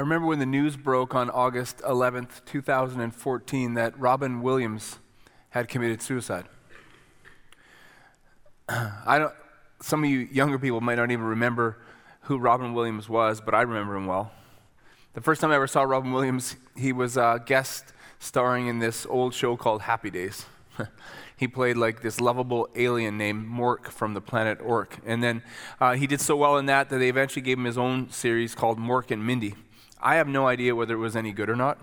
I remember when the news broke on August 11th, 2014, that Robin Williams had committed suicide. I don't, some of you younger people might not even remember who Robin Williams was, but I remember him well. The first time I ever saw Robin Williams, he was a guest starring in this old show called Happy Days. he played like this lovable alien named Mork from the planet Ork. And then uh, he did so well in that that they eventually gave him his own series called Mork and Mindy. I have no idea whether it was any good or not.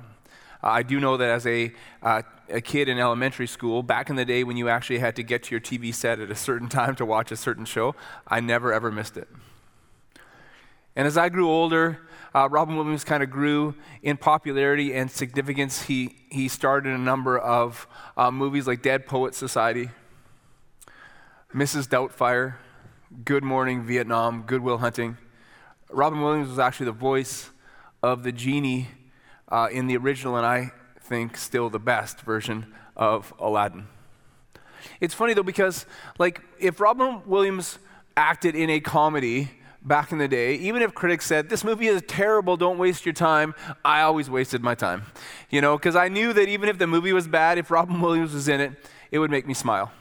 Uh, I do know that as a, uh, a kid in elementary school, back in the day when you actually had to get to your TV set at a certain time to watch a certain show, I never ever missed it. And as I grew older, uh, Robin Williams kind of grew in popularity and significance. He, he starred in a number of uh, movies like Dead Poet Society, Mrs. Doubtfire, Good Morning Vietnam, Good Will Hunting. Robin Williams was actually the voice of the genie uh, in the original, and I think still the best version of Aladdin. It's funny though because, like, if Robin Williams acted in a comedy back in the day, even if critics said, This movie is terrible, don't waste your time, I always wasted my time. You know, because I knew that even if the movie was bad, if Robin Williams was in it, it would make me smile.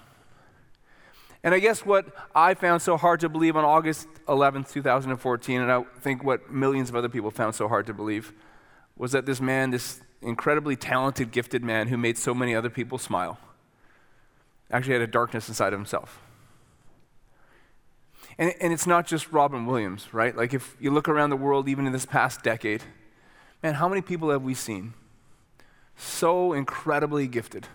And I guess what I found so hard to believe on August 11th, 2014, and I think what millions of other people found so hard to believe, was that this man, this incredibly talented, gifted man who made so many other people smile, actually had a darkness inside of himself. And, and it's not just Robin Williams, right? Like if you look around the world, even in this past decade, man, how many people have we seen? So incredibly gifted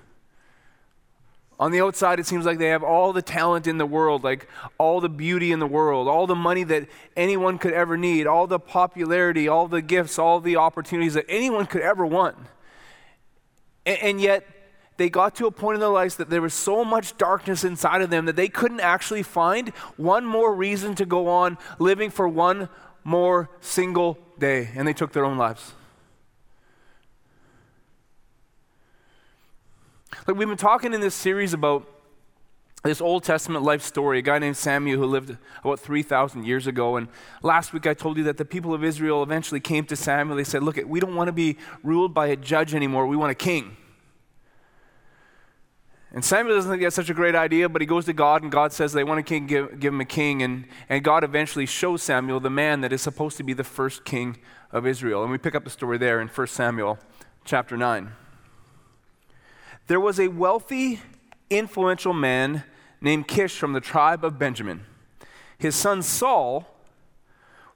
on the outside, it seems like they have all the talent in the world, like all the beauty in the world, all the money that anyone could ever need, all the popularity, all the gifts, all the opportunities that anyone could ever want. And, and yet, they got to a point in their lives that there was so much darkness inside of them that they couldn't actually find one more reason to go on living for one more single day. And they took their own lives. Like we've been talking in this series about this Old Testament life story, a guy named Samuel who lived about 3,000 years ago. And last week I told you that the people of Israel eventually came to Samuel. They said, Look, we don't want to be ruled by a judge anymore, we want a king. And Samuel doesn't think that's such a great idea, but he goes to God, and God says they want a king, give, give him a king. And, and God eventually shows Samuel the man that is supposed to be the first king of Israel. And we pick up the story there in 1 Samuel chapter 9. There was a wealthy, influential man named Kish from the tribe of Benjamin. His son Saul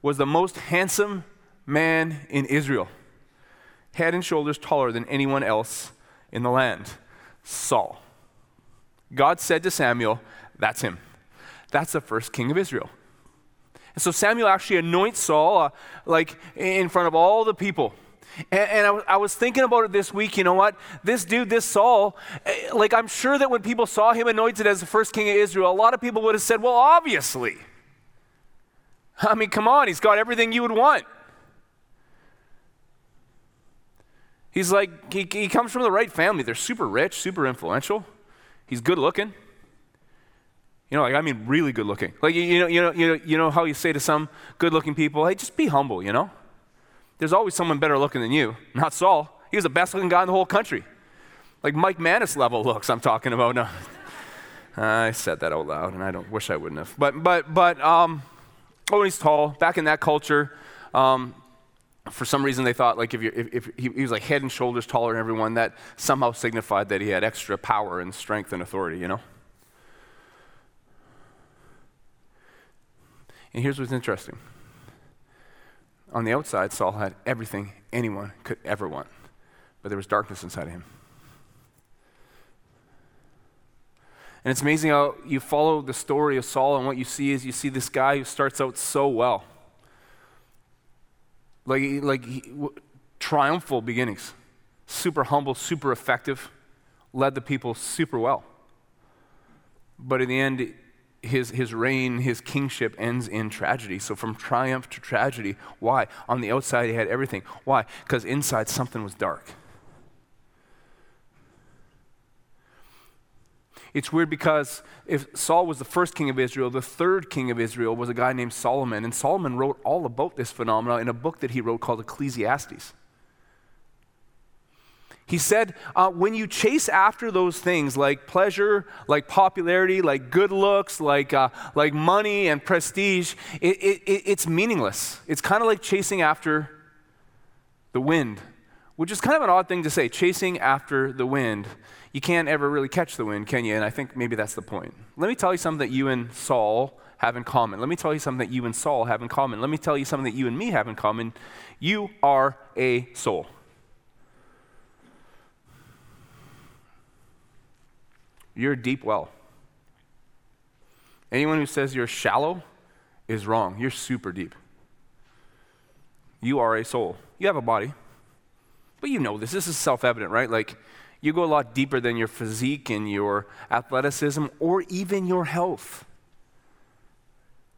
was the most handsome man in Israel, head and shoulders taller than anyone else in the land. Saul. God said to Samuel, That's him. That's the first king of Israel. And so Samuel actually anoints Saul, uh, like in front of all the people. And, and I, I, was thinking about it this week. You know what? This dude, this Saul, eh, like I'm sure that when people saw him anointed as the first king of Israel, a lot of people would have said, well, obviously. I mean, come on, he's got everything you would want. He's like, he, he comes from the right family. They're super rich, super influential. He's good looking. You know, like I mean, really good looking. Like you know, you know, you know, you know how you say to some good-looking people, "Hey, just be humble," you know. There's always someone better looking than you. Not Saul. He was the best looking guy in the whole country. Like Mike Manis level looks, I'm talking about. No. I said that out loud, and I don't wish I wouldn't have. But, but, but, um, oh, he's tall. Back in that culture, um, for some reason they thought like if, if, if he, he, was like head and shoulders taller than everyone, that somehow signified that he had extra power and strength and authority, you know? And here's what's interesting on the outside, Saul had everything anyone could ever want, but there was darkness inside of him. And it's amazing how you follow the story of Saul, and what you see is you see this guy who starts out so well. Like, like he, w- triumphal beginnings, super humble, super effective, led the people super well. But in the end, his, his reign, his kingship ends in tragedy. So from triumph to tragedy. Why? On the outside, he had everything. Why? Because inside something was dark. It's weird because if Saul was the first king of Israel, the third king of Israel was a guy named Solomon, and Solomon wrote all about this phenomenon in a book that he wrote called Ecclesiastes. He said, uh, when you chase after those things like pleasure, like popularity, like good looks, like, uh, like money and prestige, it, it, it's meaningless. It's kind of like chasing after the wind, which is kind of an odd thing to say, chasing after the wind. You can't ever really catch the wind, can you? And I think maybe that's the point. Let me tell you something that you and Saul have in common. Let me tell you something that you and Saul have in common. Let me tell you something that you and me have in common. You are a soul. You're a deep well. Anyone who says you're shallow is wrong. You're super deep. You are a soul. You have a body. But you know this. This is self evident, right? Like, you go a lot deeper than your physique and your athleticism or even your health.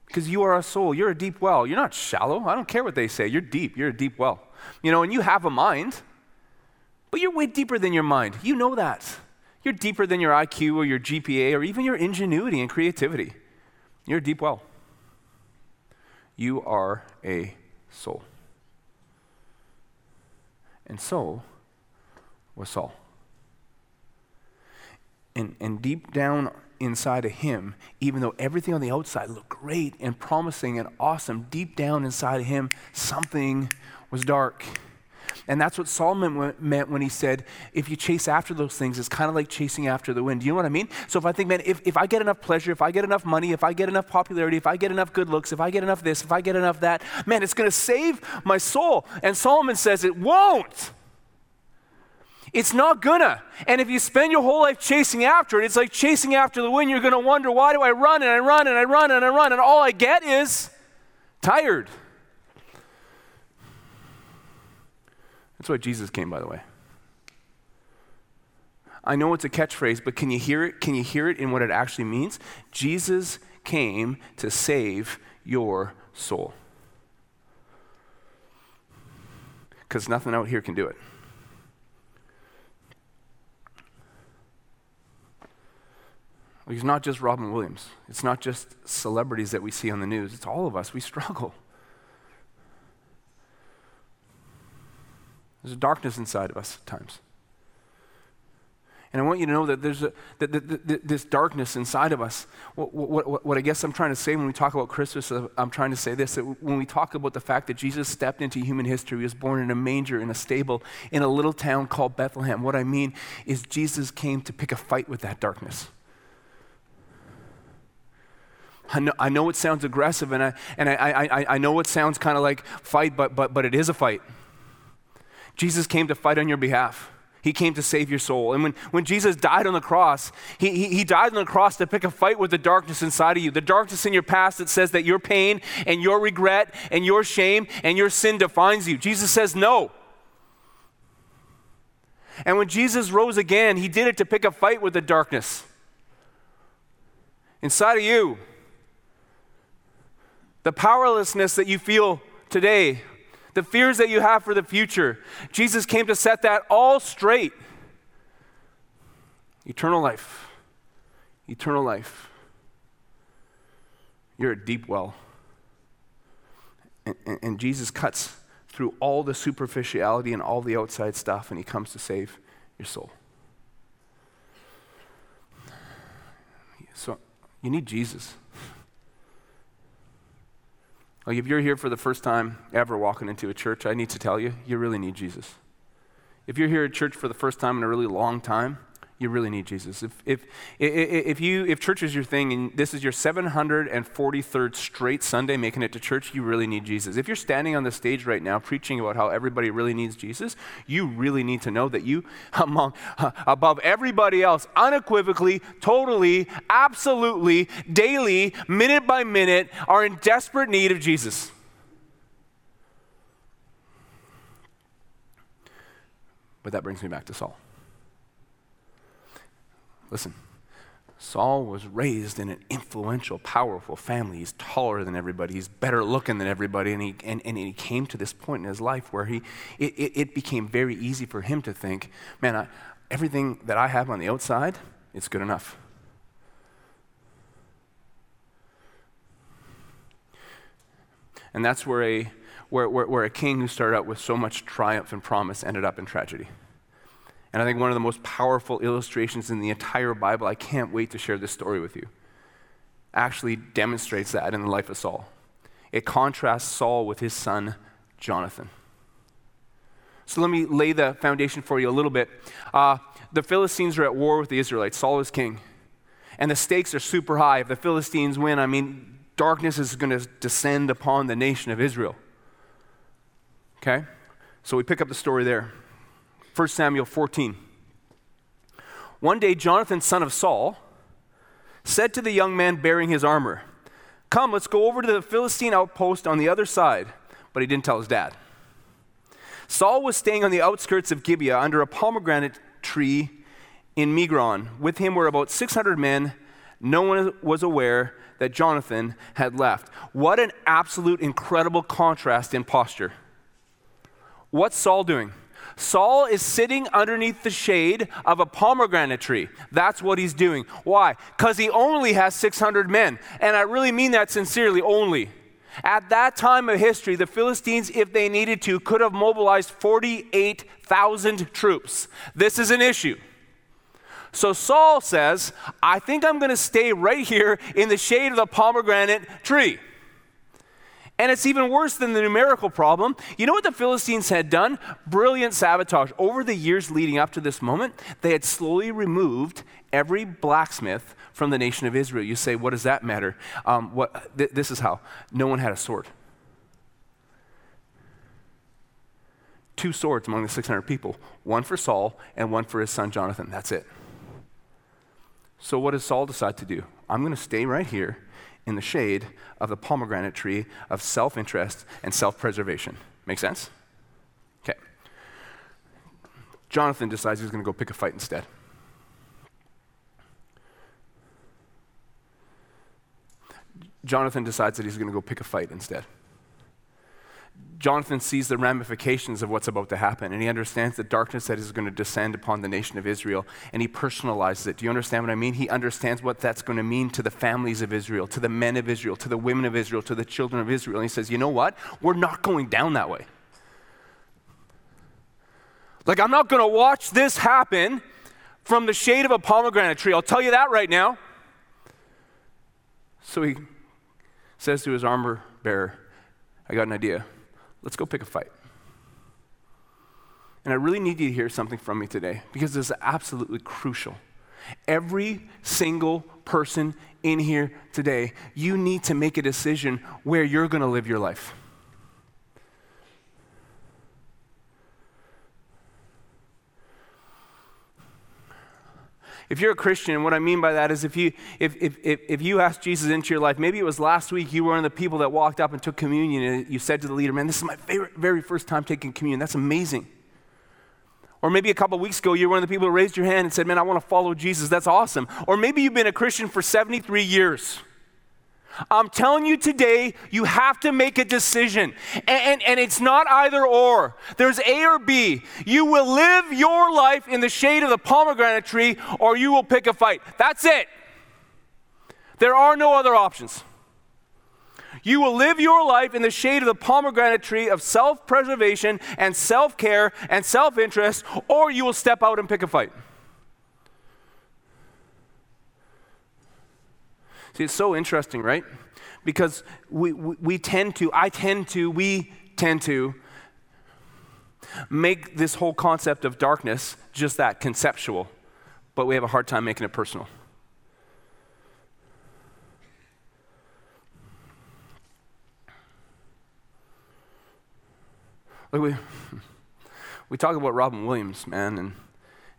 Because you are a soul. You're a deep well. You're not shallow. I don't care what they say. You're deep. You're a deep well. You know, and you have a mind, but you're way deeper than your mind. You know that. You're deeper than your IQ or your GPA or even your ingenuity and creativity. You're a deep well. You are a soul. And so was Saul. And, and deep down inside of him, even though everything on the outside looked great and promising and awesome, deep down inside of him, something was dark. And that's what Solomon meant when he said, if you chase after those things, it's kind of like chasing after the wind. Do you know what I mean? So if I think, man, if, if I get enough pleasure, if I get enough money, if I get enough popularity, if I get enough good looks, if I get enough this, if I get enough that, man, it's going to save my soul. And Solomon says it won't. It's not gonna. And if you spend your whole life chasing after it, it's like chasing after the wind. You're gonna wonder, why do I run and I run and I run and I run and all I get is tired. That's why Jesus came, by the way. I know it's a catchphrase, but can you hear it? Can you hear it in what it actually means? Jesus came to save your soul. Because nothing out here can do it. It's not just Robin Williams. It's not just celebrities that we see on the news. It's all of us. We struggle. There's a darkness inside of us at times. And I want you to know that there's a, that, that, that this darkness inside of us. What, what, what, I guess I'm trying to say when we talk about Christmas, uh, I'm trying to say this that when we talk about the fact that Jesus stepped into human history, he was born in a manger, in a stable, in a little town called Bethlehem, what I mean is Jesus came to pick a fight with that darkness. I know, I know it sounds aggressive and I, and I, I, I know it sounds kind of like fight, but, but, but it is a fight. Jesus came to fight on your behalf. He came to save your soul. And when, when Jesus died on the cross, he, he, he, died on the cross to pick a fight with the darkness inside of you. The darkness in your past that says that your pain and your regret and your shame and your sin defines you. Jesus says no. And when Jesus rose again, he did it to pick a fight with the darkness inside of you. The powerlessness that you feel today the fears that you have for the future. Jesus came to set that all straight. Eternal life. Eternal life. You're a deep well. And, and, and, Jesus cuts through all the superficiality and all the outside stuff, and he comes to save your soul. So you need Jesus. Like, if you're here for the first time ever walking into a church, I need to tell you, you really need Jesus. If you're here at church for the first time in a really long time, you really need Jesus. If, if, if, you, if church is your thing and this is your 743rd straight Sunday making it to church, you really need Jesus. If you're standing on the stage right now preaching about how everybody really needs Jesus, you really need to know that you, among, above everybody else, unequivocally, totally, absolutely, daily, minute by minute, are in desperate need of Jesus. But that brings me back to Saul. Listen, Saul was raised in an influential, powerful family. He's taller than everybody, he's better looking than everybody. And he, and, and he came to this point in his life where he, it, it, it became very easy for him to think, man, I, everything that I have on the outside, it's good enough. And that's where a, where, where, where a king who started out with so much triumph and promise ended up in tragedy. And I think one of the most powerful illustrations in the entire Bible, I can't wait to share this story with you, actually demonstrates that in the life of Saul. It contrasts Saul with his son, Jonathan. So let me lay the foundation for you a little bit. Uh, the Philistines are at war with the Israelites. Saul is king. And the stakes are super high. If the Philistines win, I mean, darkness is going to descend upon the nation of Israel. Okay? So we pick up the story there. 1 Samuel 14. One day, Jonathan, son of Saul, said to the young man bearing his armor, Come, let's go over to the Philistine outpost on the other side. But he didn't tell his dad. Saul was staying on the outskirts of Gibeah under a pomegranate tree in Migron. With him were about 600 men. No one was aware that Jonathan had left. What an absolute incredible contrast in posture. What's Saul doing? Saul is sitting underneath the shade of a pomegranate tree. That's what he's doing. Why? Because he only has 600 men. And I really mean that sincerely, only. At that time of history, the Philistines, if they needed to, could have mobilized 48,000 troops. This is an issue. So Saul says, I think I'm going to stay right here in the shade of the pomegranate tree. And it's even worse than the numerical problem. You know what the Philistines had done? Brilliant sabotage. Over the years leading up to this moment, they had slowly removed every blacksmith from the nation of Israel. You say, what does that matter? Um, what, th- this is how no one had a sword. Two swords among the 600 people one for Saul and one for his son Jonathan. That's it. So, what does Saul decide to do? I'm going to stay right here in the shade of the pomegranate tree of self interest and self preservation. Make sense? Okay. Jonathan decides he's going to go pick a fight instead. Jonathan decides that he's going to go pick a fight instead. Jonathan sees the ramifications of what's about to happen, and he understands the darkness that is going to descend upon the nation of Israel, and he personalizes it. Do you understand what I mean? He understands what that's going to mean to the families of Israel, to the men of Israel, to the women of Israel, to the children of Israel. And he says, You know what? We're not going down that way. Like, I'm not going to watch this happen from the shade of a pomegranate tree. I'll tell you that right now. So he says to his armor bearer, I got an idea. Let's go pick a fight. And I really need you to hear something from me today because this is absolutely crucial. Every single person in here today, you need to make a decision where you're going to live your life. If you're a Christian, what I mean by that is if you, if, if, if, if you asked Jesus into your life, maybe it was last week you were one of the people that walked up and took communion and you said to the leader, Man, this is my favorite, very first time taking communion. That's amazing. Or maybe a couple weeks ago, you were one of the people who raised your hand and said, Man, I want to follow Jesus. That's awesome. Or maybe you've been a Christian for 73 years. I'm telling you today, you have to make a decision. And, and, and, it's not either or. There's A or B. You will live your life in the shade of the pomegranate tree, or you will pick a fight. That's it. There are no other options. You will live your life in the shade of the pomegranate tree of self preservation and self care and self interest, or you will step out and pick a fight. See, it's so interesting, right? Because we, we, we tend to, I tend to, we tend to make this whole concept of darkness just that conceptual, but we have a hard time making it personal. Look, we, we talk about Robin Williams, man, and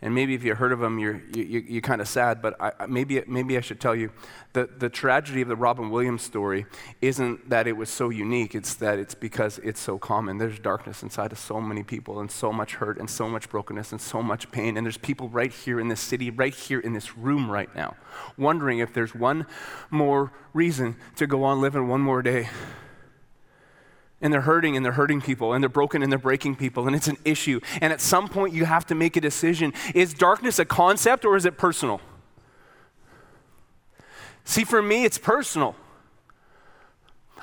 and maybe if you heard of him, you're, you, you, you're kind of sad, but I, maybe, maybe I should tell you that the tragedy of the Robin Williams story isn't that it was so unique, it's that it's because it's so common. There's darkness inside of so many people, and so much hurt, and so much brokenness, and so much pain. And there's people right here in this city, right here in this room right now, wondering if there's one more reason to go on living one more day and they're hurting and they're hurting people and they're broken and they're breaking people and it's an issue. And at some point, you have to make a decision. Is darkness a concept or is it personal? See, for me, it's personal.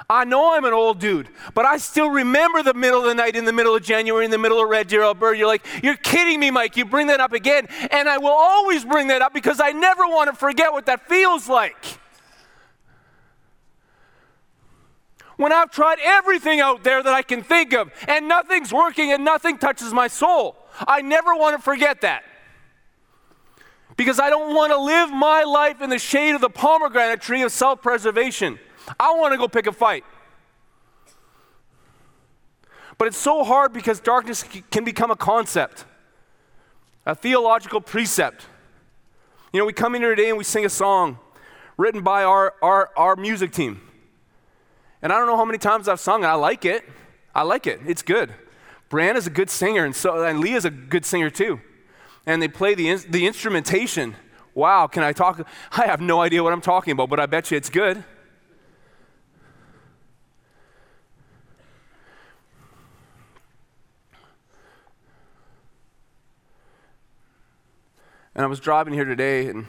I know I'm an old dude, but I still remember the middle of the night in the middle of January in the middle of Red Deer, Alberta. You're like, you're kidding me, Mike. You bring that up again. And I will always bring that up because I never want to forget what that feels like. When I've tried everything out there that I can think of and nothing's working and nothing touches my soul, I never want to forget that. Because I don't want to live my life in the shade of the pomegranate tree of self preservation. I want to go pick a fight. But it's so hard because darkness can become a concept, a theological precept. You know, we come in here today and we sing a song written by our, our, our music team. And I don't know how many times I've sung it. I like it. I like it. It's good. Bran is a good singer, and so and Leah's a good singer too. And they play the, the instrumentation. Wow, can I talk? I have no idea what I'm talking about, but I bet you it's good. And I was driving here today and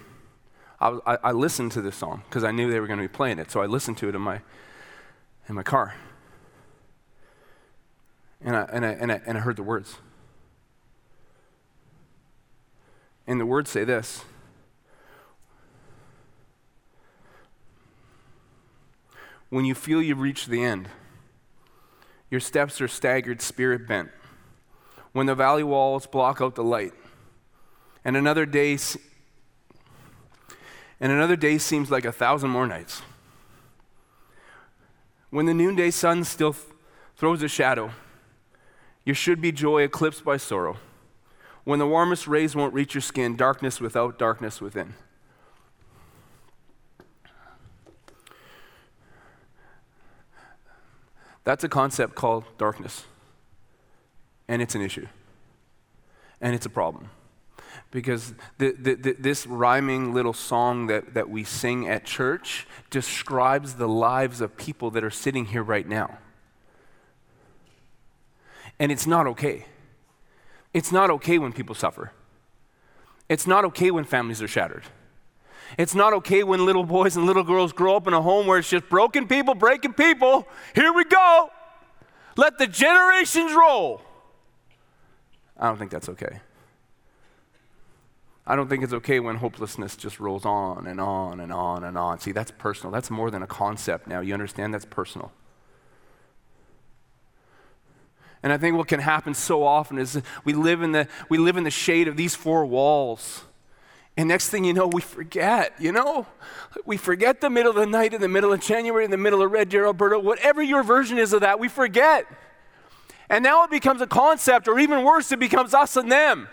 I, I, I listened to this song because I knew they were going to be playing it. So I listened to it in my, in my car. And I, and, I, and, I, and I heard the words. And the words say this When you feel you've reached the end, your steps are staggered, spirit bent. When the valley walls block out the light, and another day and another day seems like a thousand more nights. When the noonday sun still th- throws a shadow, your should be joy eclipsed by sorrow. When the warmest rays won't reach your skin, darkness without darkness within. That's a concept called darkness. And it's an issue. And it's a problem because the, the, the, this rhyming little song that, that we sing at church describes the lives of people that are sitting here right now. And it's not okay. It's not okay when people suffer. It's not okay when families are shattered. It's not okay when little boys and little girls grow up in a home where it's just broken people breaking people. Here we go. Let the generations roll. I don't think that's okay. I don't think it's okay when hopelessness just rolls on and on and on and on. See, that's personal. That's more than a concept now. You understand? That's personal. And I think what can happen so often is we live in the, we live in the shade of these four walls. And next thing you know, we forget, you know? We forget the middle of the night, in the middle of January, in the middle of Red Deer, Alberta, whatever your version is of that, we forget. And now it becomes a concept, or even worse, it becomes us and them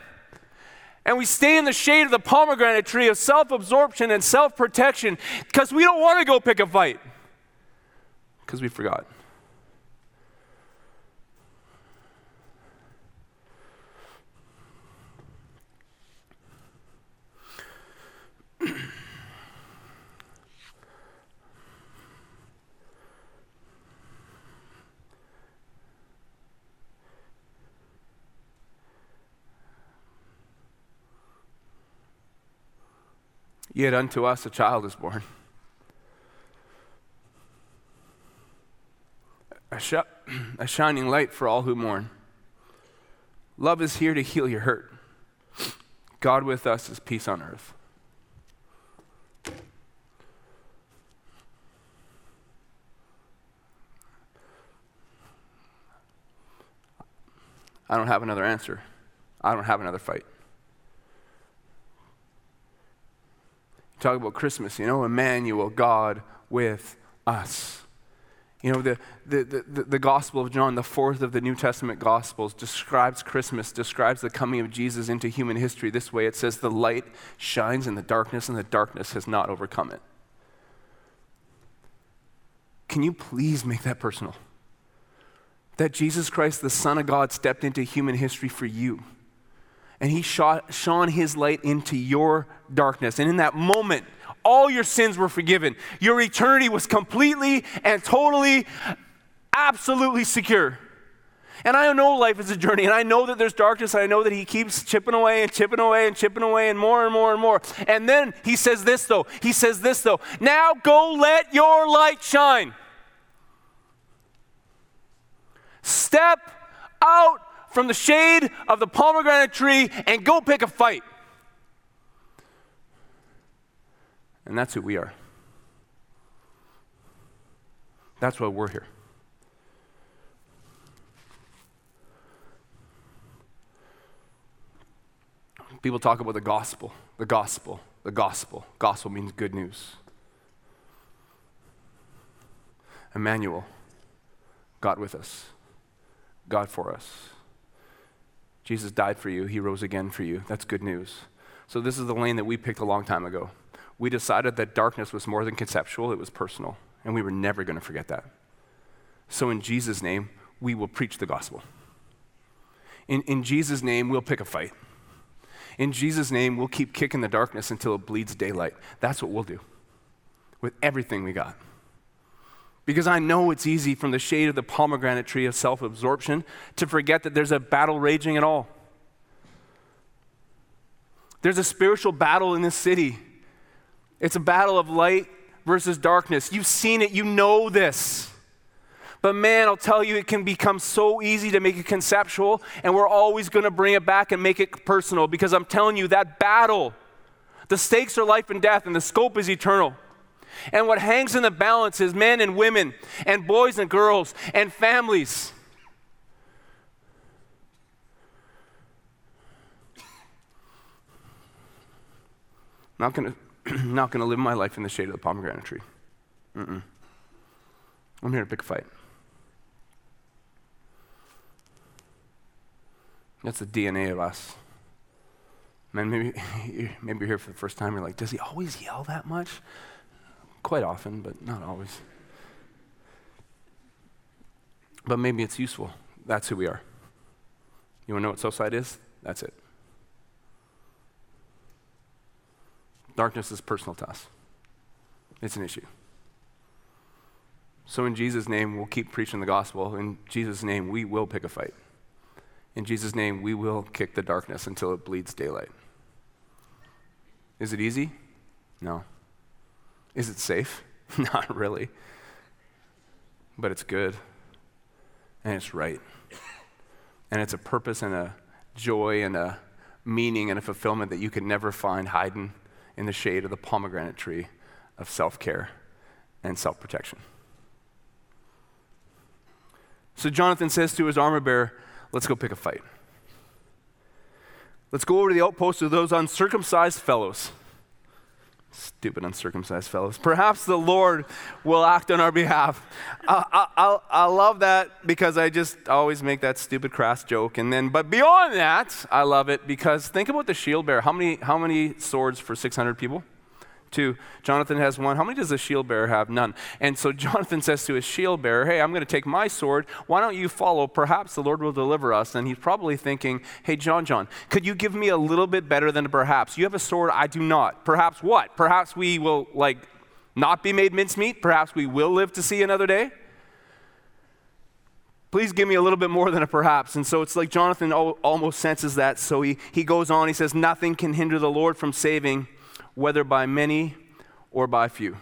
and we stay in the shade of the pomegranate tree of self absorption and self protection because we don't want to go pick a fight because we forgot. Yet unto us a child is born. A, sh- a shining light for all who mourn. Love is here to heal your hurt. God with us is peace on earth. I don't have another answer. I don't have another fight. Talk about Christmas, you know, Emmanuel, God with us. You know, the, the, the, the, Gospel of John, the fourth of the New Testament Gospels, describes Christmas, describes the coming of Jesus into human history this way. It says, The light shines in the darkness, and the darkness has not overcome it. Can you please make that personal? That Jesus Christ, the Son of God, stepped into human history for you and he shone his light into your darkness. And in that moment, all your sins were forgiven. Your eternity was completely and totally, absolutely secure. And I know life is a journey, and I know that there's darkness, and I know that He keeps chipping away and chipping away and chipping away and more and more and more. And then He says this, though. He says this, though. Now go let your light shine. Step out from the shade of the pomegranate tree and go pick a fight. And that's who we are. That's why we're here. People talk about the gospel, the gospel, the gospel. Gospel means good news. Emmanuel, God with us, God for us. Jesus died for you, He rose again for you. That's good news. So, this is the lane that we picked a long time ago. We decided that darkness was more than conceptual, it was personal, and we were never going to forget that. So, in Jesus' name, we will preach the gospel. In, in Jesus' name, we'll pick a fight. In Jesus' name, we'll keep kicking the darkness until it bleeds daylight. That's what we'll do with everything we got. Because I know it's easy from the shade of the pomegranate tree of self absorption to forget that there's a battle raging at all. There's a spiritual battle in this city. It's a battle of light versus darkness. You've seen it, you know this. But man, I'll tell you, it can become so easy to make it conceptual, and we're always going to bring it back and make it personal because I'm telling you, that battle, the stakes are life and death, and the scope is eternal. And what hangs in the balance is men and women, and boys and girls, and families. Not gonna, not gonna live my life in the shade of the pomegranate tree. Mm-mm. I'm here to pick a fight. That's the DNA of us. Man, maybe, maybe you're here for the first time, you're like, does he always yell that much? Quite often, but not always. But maybe it's useful. That's who we are. You want to know what Southside is? That's it. Darkness is personal to us, it's an issue. So, in Jesus' name, we'll keep preaching the gospel. In Jesus' name, we will pick a fight. In Jesus' name, we will kick the darkness until it bleeds daylight. Is it easy? No. Is it safe? Not really. But it's good. And it's right. And it's a purpose and a joy and a meaning and a fulfillment that you can never find hiding in the shade of the pomegranate tree of self care and self protection. So Jonathan says to his armor bearer, Let's go pick a fight. Let's go over to the outpost of those uncircumcised fellows. Stupid uncircumcised fellows. Perhaps the Lord will act on our behalf. I, I, I, love that because I just always make that stupid crass joke. And then, but beyond that, I love it because think about the shield bearer. How many, how many swords for 600 people? Two. Jonathan has one. How many does the shield bearer have? None. And so Jonathan says to his shield bearer, Hey, I'm going to take my sword. Why don't you follow? Perhaps the Lord will deliver us. And he's probably thinking, Hey, John, John, could you give me a little bit better than perhaps? You have a sword, I do not. Perhaps what? Perhaps we will, like, not be made mincemeat. Perhaps we will live to see another day. Please give me a little bit more than a perhaps. And so it's like Jonathan almost senses that. So he, he goes on. He says, Nothing can hinder the Lord from saving whether by many or by few.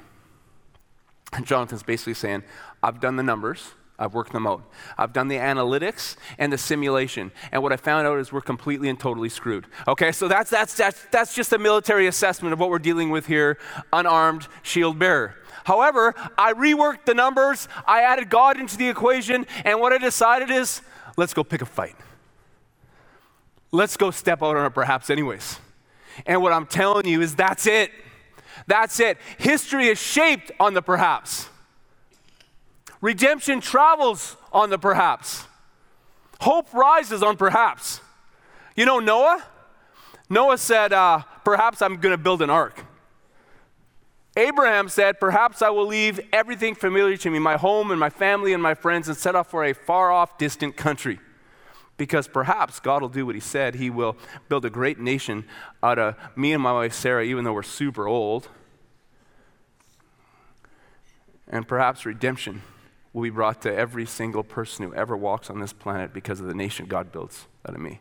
And Jonathan's basically saying, I've done the numbers. I've worked them out. I've done the analytics and the simulation. And what I found out is we're completely and totally screwed. Okay, so that's, that's, that's, that's just a military assessment of what we're dealing with here unarmed shield bearer. However, I reworked the numbers, I added God into the equation, and what I decided is let's go pick a fight. Let's go step out on it perhaps, anyways. And what I'm telling you is that's it. That's it. History is shaped on the perhaps. Redemption travels on the perhaps. Hope rises on perhaps. You know Noah? Noah said, uh, Perhaps I'm going to build an ark. Abraham said, Perhaps I will leave everything familiar to me, my home and my family and my friends, and set off for a far off, distant country because perhaps God will do what He said. He will build a great nation out of me and my wife Sarah, even though we're super old. And perhaps redemption will be brought to every single person who ever walks on this planet because of the nation God builds out of me.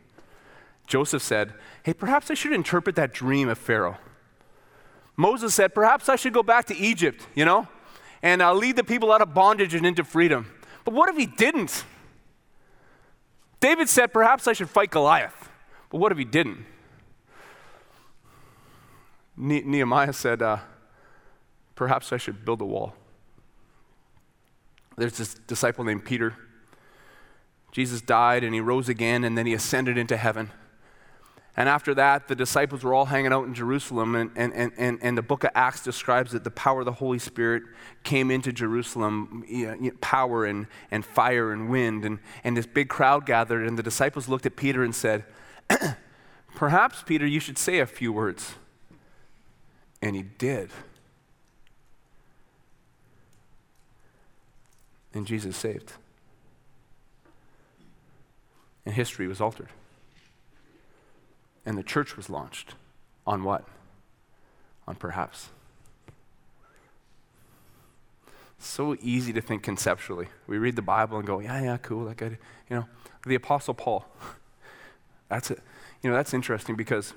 Joseph said, Hey, perhaps I should interpret that dream of Pharaoh. Moses said, Perhaps I should go back to Egypt, you know, and uh, lead the people out of bondage and into freedom. But what if he didn't? David said, Perhaps I should fight Goliath. But what if he didn't? Ne- Nehemiah said, uh, Perhaps I should build a wall. There's this disciple named Peter. Jesus died and he rose again and then he ascended into heaven. And after that, the disciples were all hanging out in Jerusalem, and, and, and, and, the book of Acts describes that the power of the Holy Spirit came into Jerusalem power and, and fire and wind. And, and this big crowd gathered, and the disciples looked at Peter and said, Perhaps, Peter, you should say a few words. And he did. And Jesus saved. And history was altered. And the church was launched. On what? On perhaps. So easy to think conceptually. We read the Bible and go, yeah, yeah, cool, that guy. You know, the Apostle Paul. That's it. You know, that's interesting because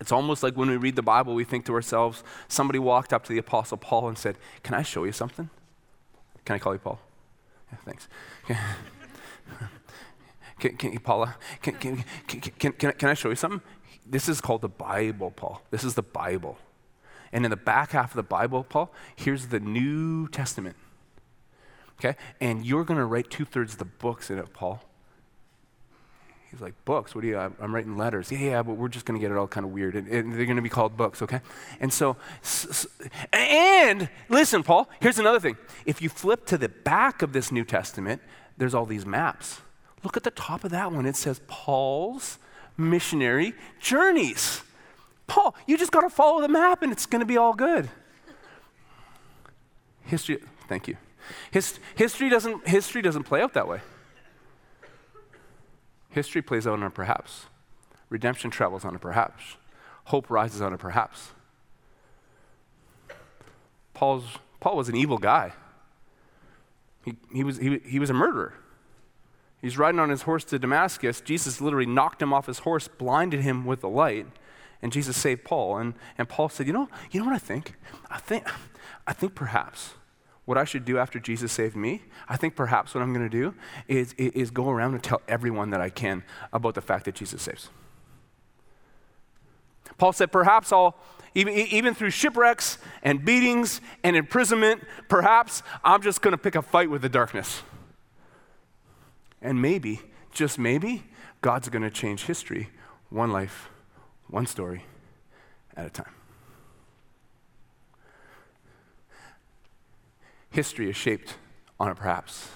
it's almost like when we read the Bible, we think to ourselves, somebody walked up to the Apostle Paul and said, Can I show you something? Can I call you Paul? Yeah, thanks. Can, can, Paula, can, can, can, can, can, I show you something? This is called the Bible, Paul. This is the Bible. And in the back half of the Bible, Paul, here's the New Testament. Okay? And you're going to write two thirds of the books in it, Paul. He's like, Books? What do you, I'm writing letters. Yeah, yeah, but we're just going to get it all kind of weird. And, and they're going to be called books, okay? And so, and listen, Paul, here's another thing. If you flip to the back of this New Testament, there's all these maps. Look at the top of that one. It says Paul's missionary journeys. Paul, you just got to follow the map and it's going to be all good. History, thank you. His, history, doesn't, history doesn't play out that way. History plays out on a perhaps. Redemption travels on a perhaps. Hope rises on a perhaps. Paul's, Paul was an evil guy. He, he, was, he, he was a murderer. He's riding on his horse to Damascus. Jesus literally knocked him off his horse, blinded him with the light, and Jesus saved Paul. And, and Paul said, you know, you know what I think? I think, I think perhaps what I should do after Jesus saved me, I think perhaps what I'm going to do is, is go around and tell everyone that I can about the fact that Jesus saves. Paul said, perhaps I'll, even, even through shipwrecks and beatings and imprisonment, perhaps I'm just going to pick a fight with the darkness. And maybe, just maybe, God's going to change history one life, one story at a time. History is shaped on a perhaps.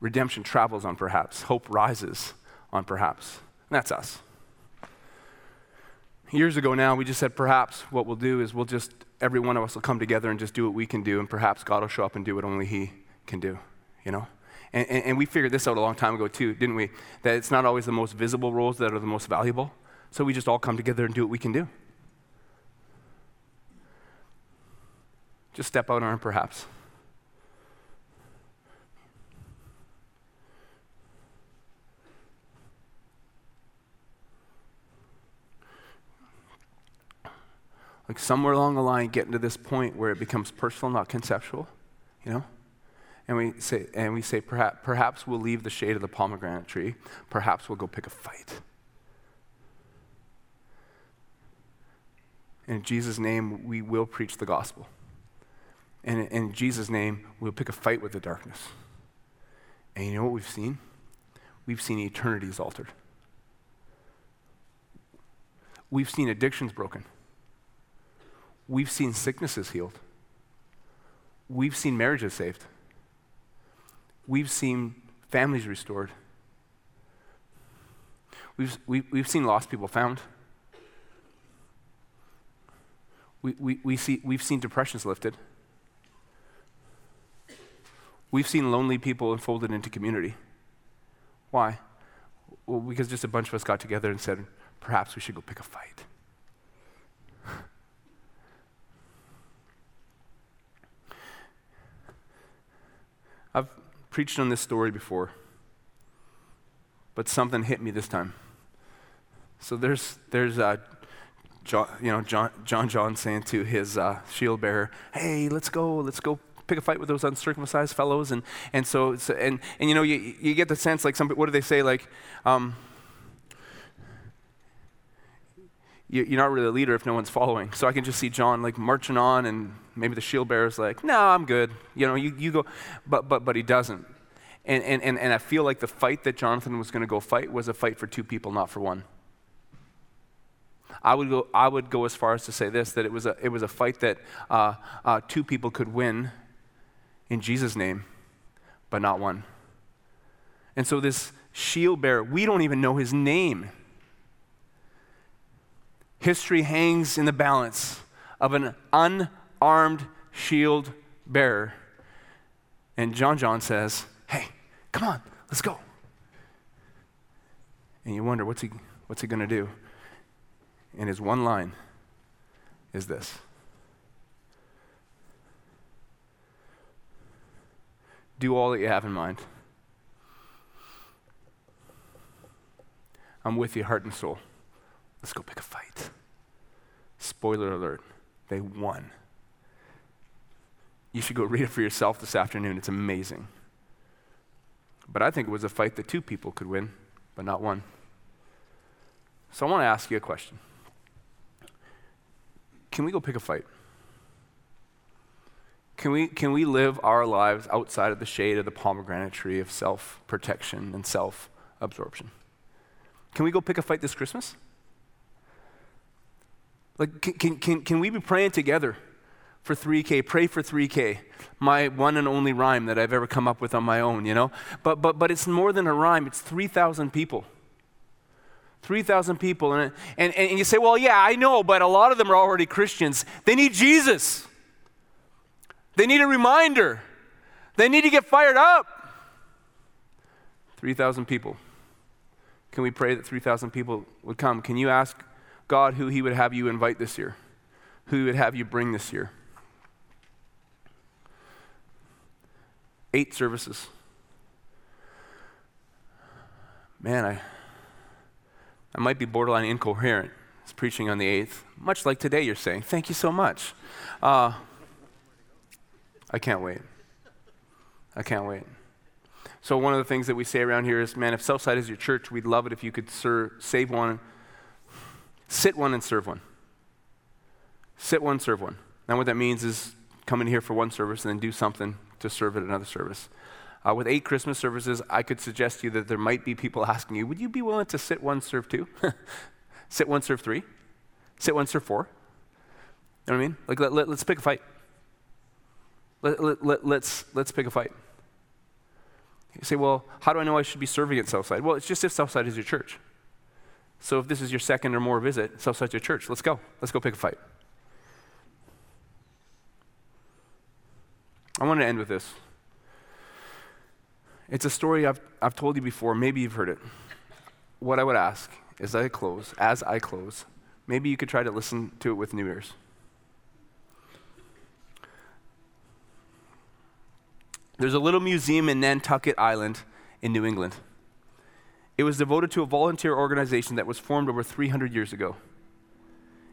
Redemption travels on perhaps. Hope rises on perhaps. And that's us. Years ago now, we just said perhaps what we'll do is we'll just, every one of us will come together and just do what we can do, and perhaps God will show up and do what only He can do, you know? And, and, and, we figured this out a long time ago, too, didn't we? That it's not always the most visible roles that are the most valuable. So we just all come together and do what we can do. Just step out on perhaps. Like somewhere along the line, getting to this point where it becomes personal, not conceptual, you know? And we say, and we say perhaps, perhaps we'll leave the shade of the pomegranate tree. Perhaps we'll go pick a fight. In Jesus' name, we will preach the gospel. And in Jesus' name, we'll pick a fight with the darkness. And you know what we've seen? We've seen eternities altered. We've seen addictions broken. We've seen sicknesses healed. We've seen marriages saved we've seen families restored. We've, we, have we have seen lost people found. We, we, we see, we've seen depressions lifted. We've seen lonely people enfolded into community. Why? Well, because just a bunch of us got together and said, perhaps we should go pick a fight. I've preached on this story before, but something hit me this time. So there's, there's uh, John, you know, John, John John saying to his uh, shield bearer, hey, let's go, let's go pick a fight with those uncircumcised fellows? And, and so, so and, and you know, you, you get the sense like some, what do they say? Like, um, you, you're not really a leader if no one's following. So I can just see John like marching on and maybe the shield bearer's like, no, I'm good. You know, you, you go, but, but, but he doesn't. And, and, and, and I feel like the fight that Jonathan was going to go fight was a fight for two people, not for one. I would go, I would go as far as to say this that it was a, it was a fight that uh, uh, two people could win in Jesus' name, but not one. And so, this shield bearer, we don't even know his name. History hangs in the balance of an unarmed shield bearer. And John John says, Hey, come on, let's go. And you wonder, what's he, what's he going to do? And his one line is this Do all that you have in mind. I'm with you, heart and soul. Let's go pick a fight. Spoiler alert, they won. You should go read it for yourself this afternoon. It's amazing. But I think it was a fight that two people could win, but not one. So I want to ask you a question. Can we go pick a fight? Can we, can we live our lives outside of the shade of the pomegranate tree of self protection and self absorption? Can we go pick a fight this Christmas? Like, can, can, can, can we be praying together for 3K? Pray for 3K. My one and only rhyme that I've ever come up with on my own, you know? But, but, but it's more than a rhyme, it's 3,000 people 3,000 people. And, and, and you say, well, yeah, I know, but a lot of them are already Christians. They need Jesus. They need a reminder. They need to get fired up. 3,000 people. Can we pray that 3,000 people would come? Can you ask God who He would have you invite this year? Who He would have you bring this year? Eight services. Man, I. I might be borderline incoherent. It's preaching on the 8th, much like today you're saying. Thank you so much. Uh, I can't wait. I can't wait. So, one of the things that we say around here is man, if Southside is your church, we'd love it if you could serve, save one, sit one, and serve one. Sit one, serve one. Now, what that means is come in here for one service and then do something to serve at another service. Uh, with eight Christmas services, I could suggest to you that there might be people asking you, would you be willing to sit one, serve two? sit one, serve three? Sit one, serve four? You know what I mean? Like, let, let, us pick a fight. Let, let, let, let's, let's pick a fight. You say, well, how do I know I should be serving at Southside? Well, it's just if Southside is your church. So if this is your second or more visit, Southside's your church. Let's go. Let's go pick a fight. I want to end with this. It's a story I've, I've told you before. Maybe you've heard it. What I would ask is I close, as I close, maybe you could try to listen to it with new ears. There's a little museum in Nantucket Island in New England. It was devoted to a volunteer organization that was formed over 300 years ago.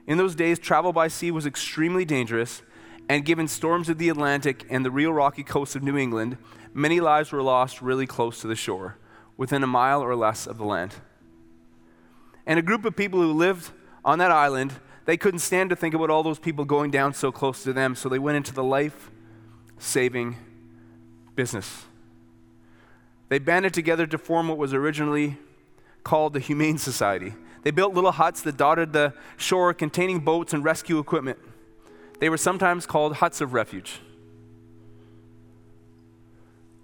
In those days, travel by sea was extremely dangerous, and given storms of the Atlantic and the real rocky coast of New England, many lives were lost really close to the shore, within a mile or less of the land. And a group of people who lived on that island, they couldn't stand to think about all those people going down so close to them, so they went into the life saving business. They banded together to form what was originally called the Humane Society. They built little huts that dotted the shore containing boats and rescue equipment. They were sometimes called huts of refuge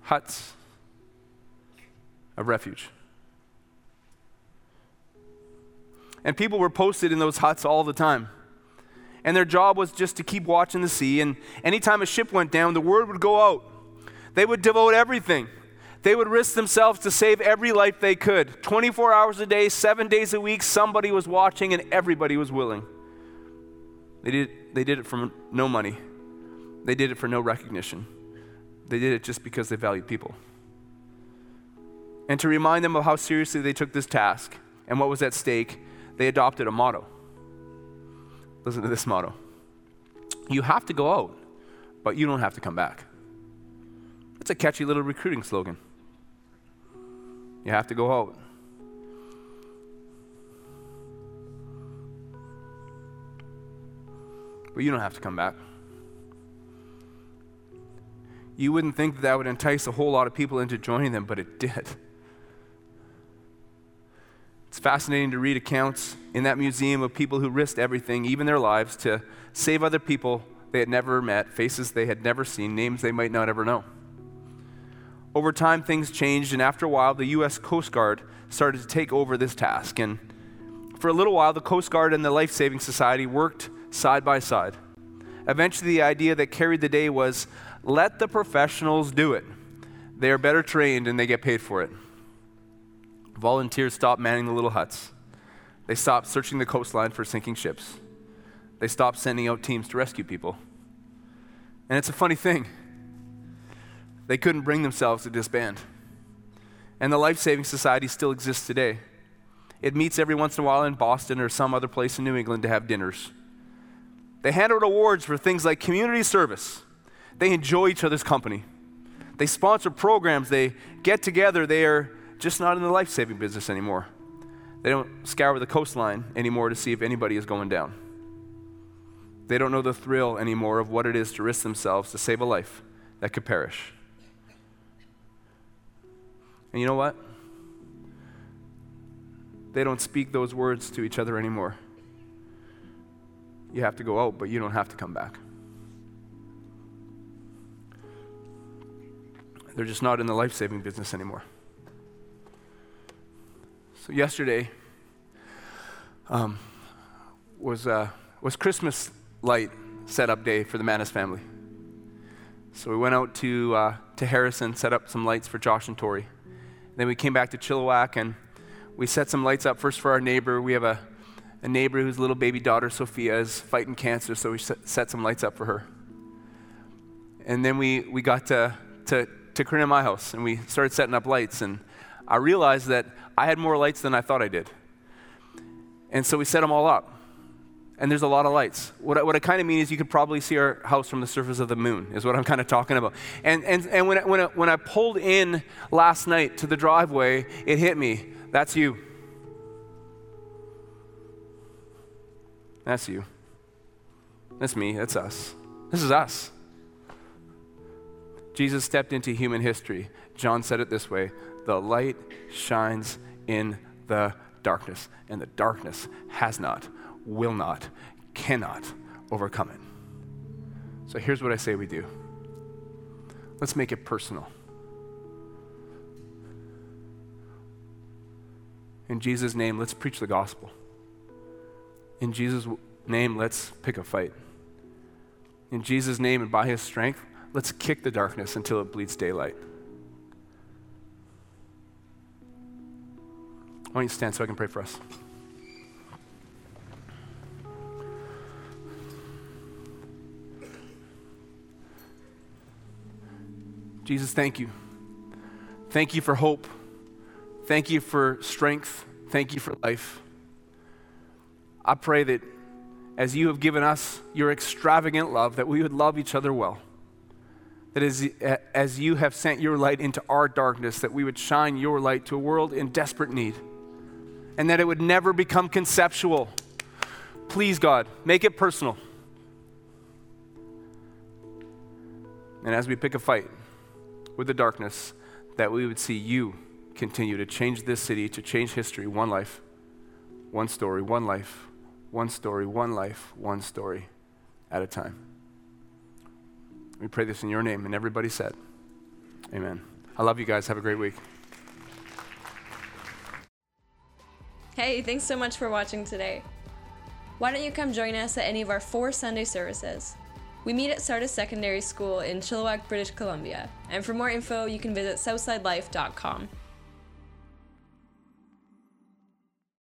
huts of refuge. And people were posted in those huts all the time. And their job was just to keep watching the sea. And anytime a ship went down, the word would go out. They would devote everything. They would risk themselves to save every life they could. 24 hours a day, seven days a week, somebody was watching and everybody was willing. They did, they did it for no money, they did it for no recognition. They did it just because they valued people. And to remind them of how seriously they took this task and what was at stake, they adopted a motto. Listen to this motto You have to go out, but you don't have to come back. It's a catchy little recruiting slogan. You have to go out. But you don't have to come back. You wouldn't think that, that would entice a whole lot of people into joining them, but it did. It's fascinating to read accounts in that museum of people who risked everything, even their lives, to save other people they had never met, faces they had never seen, names they might not ever know. Over time, things changed, and after a while, the U.S. Coast Guard started to take over this task. And for a little while, the Coast Guard and the Life Saving Society worked side by side. Eventually, the idea that carried the day was let the professionals do it. They are better trained and they get paid for it. Volunteers stopped manning the little huts. They stopped searching the coastline for sinking ships. They stopped sending out teams to rescue people. And it's a funny thing. They couldn't bring themselves to disband. And the Life Saving Society still exists today. It meets every once in a while in Boston or some other place in New England to have dinners. They hand out awards for things like community service. They enjoy each other's company. They sponsor programs. They get together. They are just not in the life saving business anymore. They don't scour the coastline anymore to see if anybody is going down. They don't know the thrill anymore of what it is to risk themselves to save a life that could perish. And you know what? They don't speak those words to each other anymore. You have to go out, but you don't have to come back. They're just not in the life saving business anymore. So, yesterday um, was, uh, was Christmas light setup day for the Manis family. So, we went out to, uh, to Harrison, set up some lights for Josh and Tori. Then we came back to Chilliwack and we set some lights up first for our neighbor. We have a, a neighbor whose little baby daughter, Sophia, is fighting cancer, so we set, some lights up for her. And then we, we got to, to, to Corinne my house and we started setting up lights. And I realized that I had more lights than I thought I did. And so we set them all up. And there's a lot of lights. What I, what I kind of mean is you could probably see our house from the surface of the moon, is what I'm kind of talking about. And, and, and when, I, when, I, when I pulled in last night to the driveway, it hit me. That's you. That's you. That's me. That's us. This is us. Jesus stepped into human history. John said it this way The light shines in the darkness, and the darkness has not, will not, cannot overcome it. So here's what I say we do let's make it personal. In Jesus' name, let's preach the gospel. In Jesus' name, let's pick a fight. In Jesus' name and by his strength, let's kick the darkness until it bleeds daylight. Why don't you stand so I can pray for us? Jesus, thank you. Thank you for hope. Thank you for strength. Thank you for life. I pray that as you have given us your extravagant love, that we would love each other well. That as, as you have sent your light into our darkness, that we would shine your light to a world in desperate need and that it would never become conceptual. Please, God, make it personal. And as we pick a fight with the darkness, that we would see you continue to change this city, to change history, one life, one story, one life, one story, one life, one story at a time. We pray this in your name, and everybody said, Amen. I love you guys. Have a great week. Hey, thanks so much for watching today. Why don't you come join us at any of our four Sunday services? We meet at Sardis Secondary School in Chilliwack, British Columbia, and for more info, you can visit southsidelife.com.